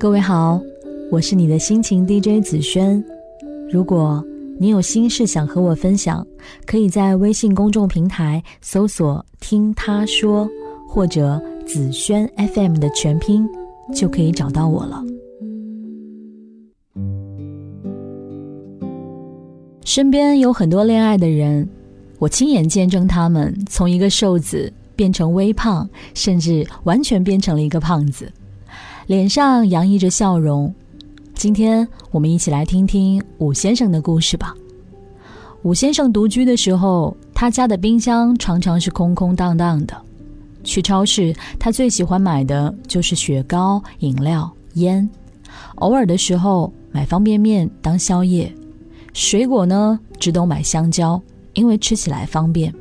各位好，我是你的心情 DJ 紫萱。如果你有心事想和我分享，可以在微信公众平台搜索“听他说”或者“紫萱 FM” 的全拼，就可以找到我了。身边有很多恋爱的人，我亲眼见证他们从一个瘦子变成微胖，甚至完全变成了一个胖子，脸上洋溢着笑容。今天我们一起来听听武先生的故事吧。武先生独居的时候，他家的冰箱常常是空空荡荡的。去超市，他最喜欢买的就是雪糕、饮料、烟，偶尔的时候买方便面当宵夜。水果呢，只懂买香蕉，因为吃起来方便。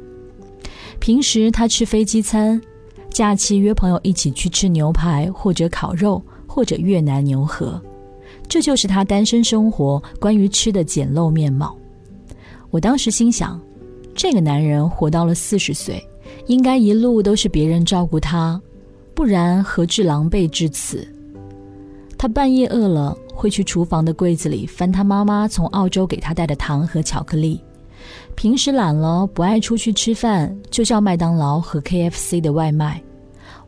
平时他吃飞机餐，假期约朋友一起去吃牛排或者烤肉或者越南牛河。这就是他单身生活关于吃的简陋面貌。我当时心想，这个男人活到了四十岁，应该一路都是别人照顾他，不然何至狼狈至此？他半夜饿了。会去厨房的柜子里翻他妈妈从澳洲给他带的糖和巧克力。平时懒了不爱出去吃饭，就叫麦当劳和 KFC 的外卖。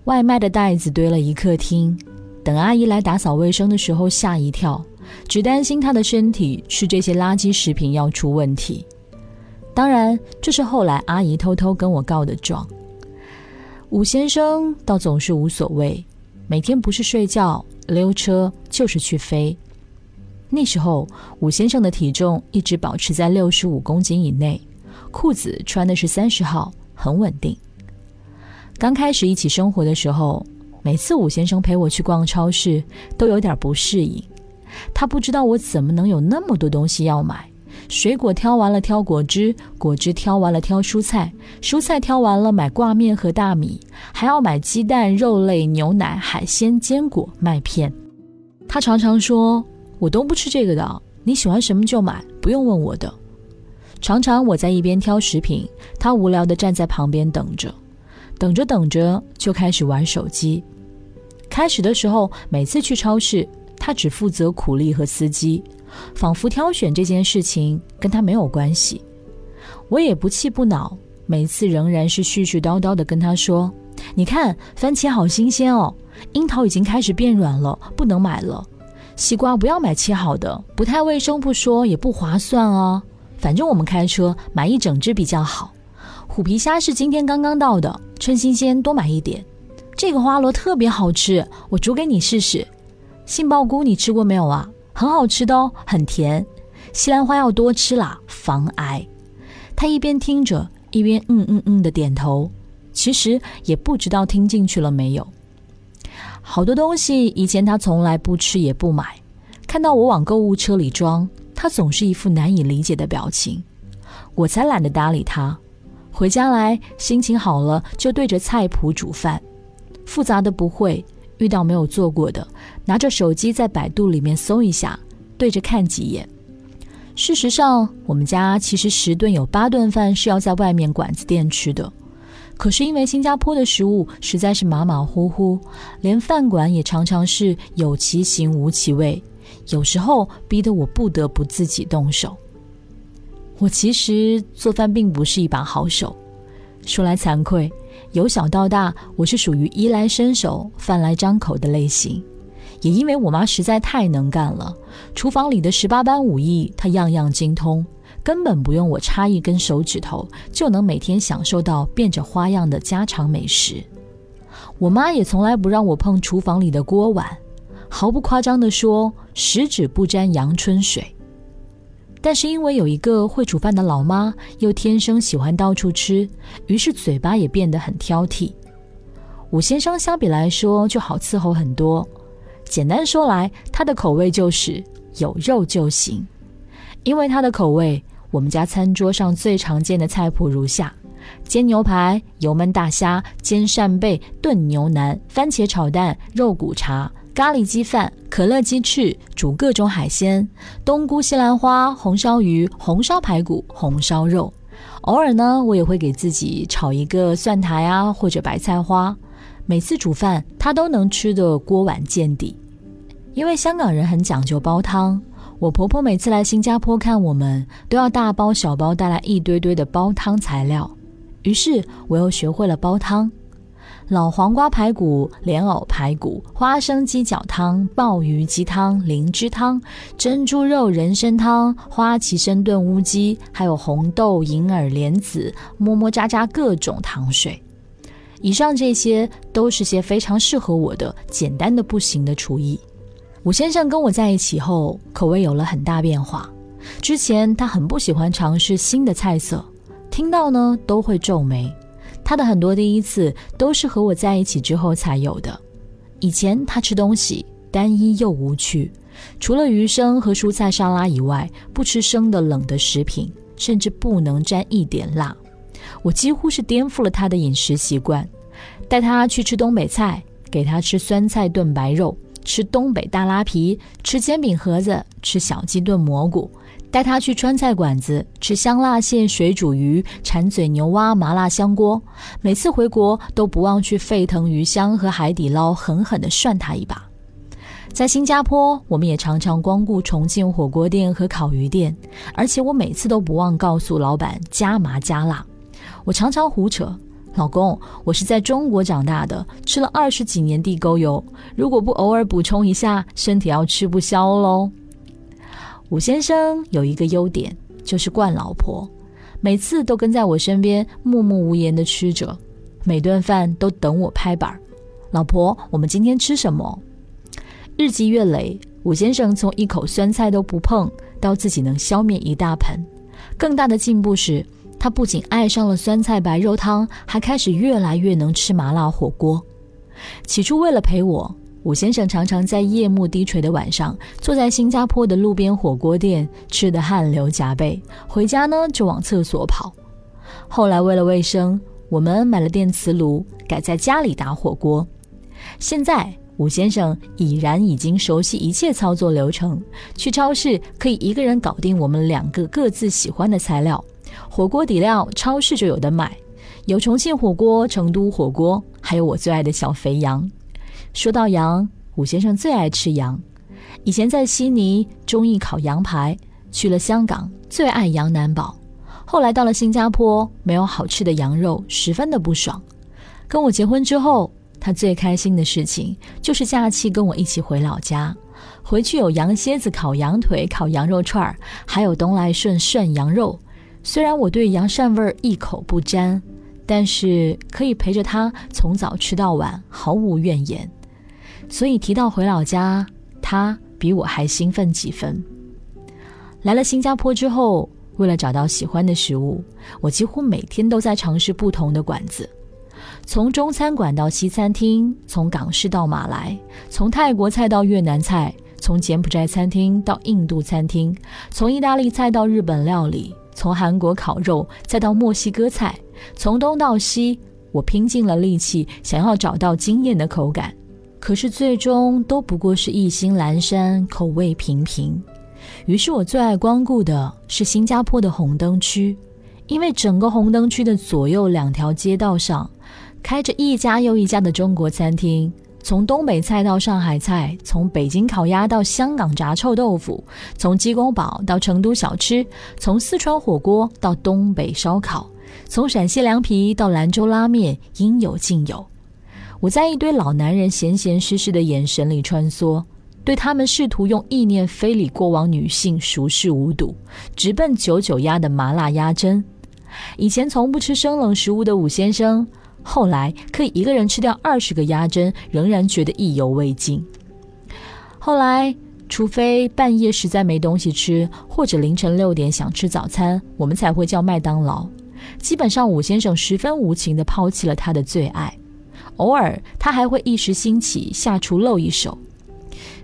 外卖的袋子堆了一客厅，等阿姨来打扫卫生的时候吓一跳，只担心他的身体吃这些垃圾食品要出问题。当然，这是后来阿姨偷偷跟我告的状。武先生倒总是无所谓，每天不是睡觉。溜车就是去飞。那时候，武先生的体重一直保持在六十五公斤以内，裤子穿的是三十号，很稳定。刚开始一起生活的时候，每次武先生陪我去逛超市，都有点不适应。他不知道我怎么能有那么多东西要买：水果挑完了挑果汁，果汁挑完了挑蔬菜，蔬菜挑完了买挂面和大米，还要买鸡蛋、肉类、牛奶、海鲜、坚果、麦片。他常常说。我都不吃这个的，你喜欢什么就买，不用问我的。常常我在一边挑食品，他无聊的站在旁边等着，等着等着就开始玩手机。开始的时候，每次去超市，他只负责苦力和司机，仿佛挑选这件事情跟他没有关系。我也不气不恼，每次仍然是絮絮叨叨的跟他说：“你看，番茄好新鲜哦，樱桃已经开始变软了，不能买了。”西瓜不要买切好的，不太卫生不说，也不划算哦。反正我们开车买一整只比较好。虎皮虾是今天刚刚到的，趁新鲜多买一点。这个花螺特别好吃，我煮给你试试。杏鲍菇你吃过没有啊？很好吃的哦，很甜。西兰花要多吃啦，防癌。他一边听着，一边嗯嗯嗯的点头，其实也不知道听进去了没有。好多东西以前他从来不吃也不买，看到我往购物车里装，他总是一副难以理解的表情。我才懒得搭理他。回家来心情好了就对着菜谱煮饭，复杂的不会，遇到没有做过的，拿着手机在百度里面搜一下，对着看几眼。事实上，我们家其实十顿有八顿饭是要在外面馆子店吃的。可是因为新加坡的食物实在是马马虎虎，连饭馆也常常是有其形无其味，有时候逼得我不得不自己动手。我其实做饭并不是一把好手，说来惭愧，由小到大我是属于衣来伸手、饭来张口的类型。也因为我妈实在太能干了，厨房里的十八般武艺她样样精通。根本不用我插一根手指头，就能每天享受到变着花样的家常美食。我妈也从来不让我碰厨房里的锅碗，毫不夸张地说，十指不沾阳春水。但是因为有一个会煮饭的老妈，又天生喜欢到处吃，于是嘴巴也变得很挑剔。武先生相比来说就好伺候很多，简单说来，他的口味就是有肉就行，因为他的口味。我们家餐桌上最常见的菜谱如下：煎牛排、油焖大虾、煎扇贝、炖牛腩、番茄炒蛋、肉骨茶、咖喱鸡饭、可乐鸡翅、煮各种海鲜、冬菇西兰花、红烧鱼、红烧排骨、红烧肉。偶尔呢，我也会给自己炒一个蒜苔啊，或者白菜花。每次煮饭，他都能吃得锅碗见底。因为香港人很讲究煲汤，我婆婆每次来新加坡看我们，都要大包小包带来一堆堆的煲汤材料。于是我又学会了煲汤：老黄瓜排骨、莲藕排骨、花生鸡脚汤、鲍鱼鸡汤、灵芝汤、珍珠肉人参汤、花旗参炖乌鸡，还有红豆、银耳、莲子，么么喳喳各种糖水。以上这些都是些非常适合我的简单的不行的厨艺。武先生跟我在一起后，口味有了很大变化。之前他很不喜欢尝试新的菜色，听到呢都会皱眉。他的很多第一次都是和我在一起之后才有的。以前他吃东西单一又无趣，除了鱼生和蔬菜沙拉以外，不吃生的冷的食品，甚至不能沾一点辣。我几乎是颠覆了他的饮食习惯，带他去吃东北菜，给他吃酸菜炖白肉。吃东北大拉皮，吃煎饼盒子，吃小鸡炖蘑菇，带他去川菜馆子吃香辣蟹、水煮鱼、馋嘴牛蛙、麻辣香锅。每次回国都不忘去沸腾鱼香和海底捞狠狠地涮他一把。在新加坡，我们也常常光顾重庆火锅店和烤鱼店，而且我每次都不忘告诉老板加麻加辣。我常常胡扯。老公，我是在中国长大的，吃了二十几年地沟油，如果不偶尔补充一下，身体要吃不消喽。武先生有一个优点，就是惯老婆，每次都跟在我身边，默默无言的吃着，每顿饭都等我拍板。老婆，我们今天吃什么？日积月累，武先生从一口酸菜都不碰，到自己能消灭一大盆。更大的进步是。他不仅爱上了酸菜白肉汤，还开始越来越能吃麻辣火锅。起初为了陪我，武先生常常在夜幕低垂的晚上，坐在新加坡的路边火锅店，吃得汗流浃背。回家呢就往厕所跑。后来为了卫生，我们买了电磁炉，改在家里打火锅。现在武先生已然已经熟悉一切操作流程，去超市可以一个人搞定我们两个各自喜欢的材料。火锅底料超市就有的买，有重庆火锅、成都火锅，还有我最爱的小肥羊。说到羊，武先生最爱吃羊。以前在悉尼中意烤羊排，去了香港最爱羊腩煲，后来到了新加坡没有好吃的羊肉，十分的不爽。跟我结婚之后，他最开心的事情就是假期跟我一起回老家，回去有羊蝎子烤羊腿、烤羊肉串儿，还有东来顺涮羊肉。虽然我对羊膻味一口不沾，但是可以陪着他从早吃到晚，毫无怨言。所以提到回老家，他比我还兴奋几分。来了新加坡之后，为了找到喜欢的食物，我几乎每天都在尝试不同的馆子，从中餐馆到西餐厅，从港式到马来，从泰国菜到越南菜，从柬埔寨餐厅到印度餐厅，从意大利菜到日本料理。从韩国烤肉再到墨西哥菜，从东到西，我拼尽了力气想要找到惊艳的口感，可是最终都不过是一心阑珊，口味平平。于是我最爱光顾的是新加坡的红灯区，因为整个红灯区的左右两条街道上，开着一家又一家的中国餐厅。从东北菜到上海菜，从北京烤鸭到香港炸臭豆腐，从鸡公煲到成都小吃，从四川火锅到东北烧烤，从陕西凉皮到兰州拉面，应有尽有。我在一堆老男人闲闲湿湿的眼神里穿梭，对他们试图用意念非礼过往女性熟视无睹，直奔九九鸭的麻辣鸭胗。以前从不吃生冷食物的武先生。后来可以一个人吃掉二十个鸭胗，仍然觉得意犹未尽。后来，除非半夜实在没东西吃，或者凌晨六点想吃早餐，我们才会叫麦当劳。基本上，武先生十分无情地抛弃了他的最爱。偶尔，他还会一时兴起下厨露一手，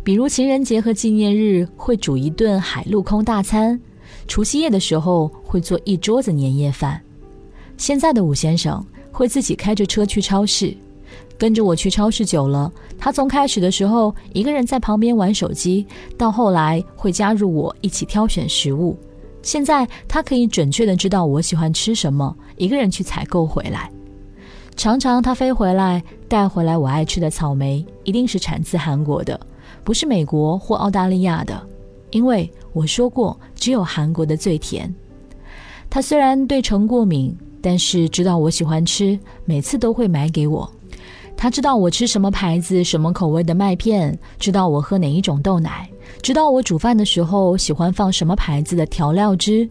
比如情人节和纪念日会煮一顿海陆空大餐，除夕夜的时候会做一桌子年夜饭。现在的武先生。会自己开着车去超市，跟着我去超市久了，他从开始的时候一个人在旁边玩手机，到后来会加入我一起挑选食物。现在他可以准确的知道我喜欢吃什么，一个人去采购回来。常常他飞回来带回来我爱吃的草莓，一定是产自韩国的，不是美国或澳大利亚的，因为我说过，只有韩国的最甜。他虽然对橙过敏，但是知道我喜欢吃，每次都会买给我。他知道我吃什么牌子、什么口味的麦片，知道我喝哪一种豆奶，知道我煮饭的时候喜欢放什么牌子的调料汁，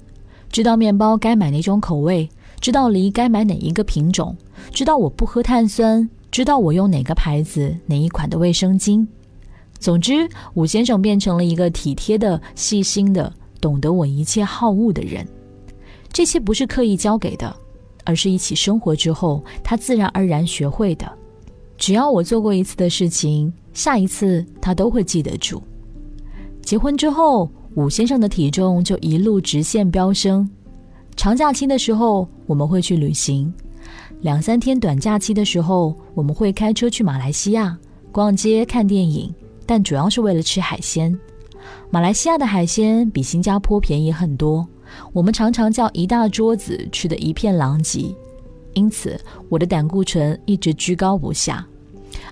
知道面包该买哪种口味，知道梨该买哪一个品种，知道我不喝碳酸，知道我用哪个牌子、哪一款的卫生巾。总之，武先生变成了一个体贴的、细心的、懂得我一切好恶的人。这些不是刻意教给的，而是一起生活之后他自然而然学会的。只要我做过一次的事情，下一次他都会记得住。结婚之后，武先生的体重就一路直线飙升。长假期的时候，我们会去旅行；两三天短假期的时候，我们会开车去马来西亚逛街、看电影，但主要是为了吃海鲜。马来西亚的海鲜比新加坡便宜很多，我们常常叫一大桌子，吃的一片狼藉。因此，我的胆固醇一直居高不下，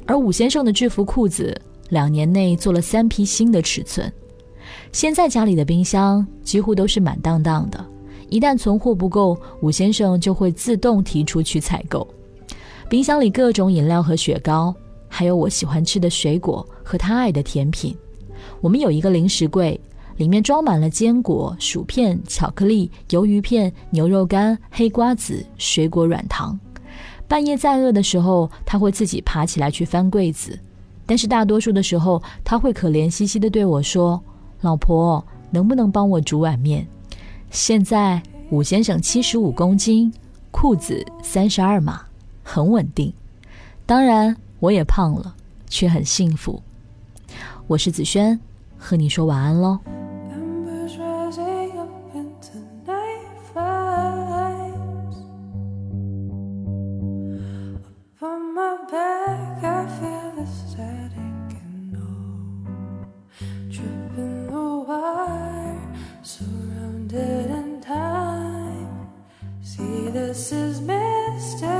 而武先生的制服裤子两年内做了三批新的尺寸。现在家里的冰箱几乎都是满当当的，一旦存货不够，武先生就会自动提出去采购。冰箱里各种饮料和雪糕，还有我喜欢吃的水果和他爱的甜品。我们有一个零食柜。里面装满了坚果、薯片、巧克力、鱿鱼片、牛肉干、黑瓜子、水果软糖。半夜再饿的时候，他会自己爬起来去翻柜子，但是大多数的时候，他会可怜兮兮地对我说：“老婆，能不能帮我煮碗面？”现在武先生七十五公斤，裤子三十二码，很稳定。当然，我也胖了，却很幸福。我是子轩，和你说晚安喽。This is Mr.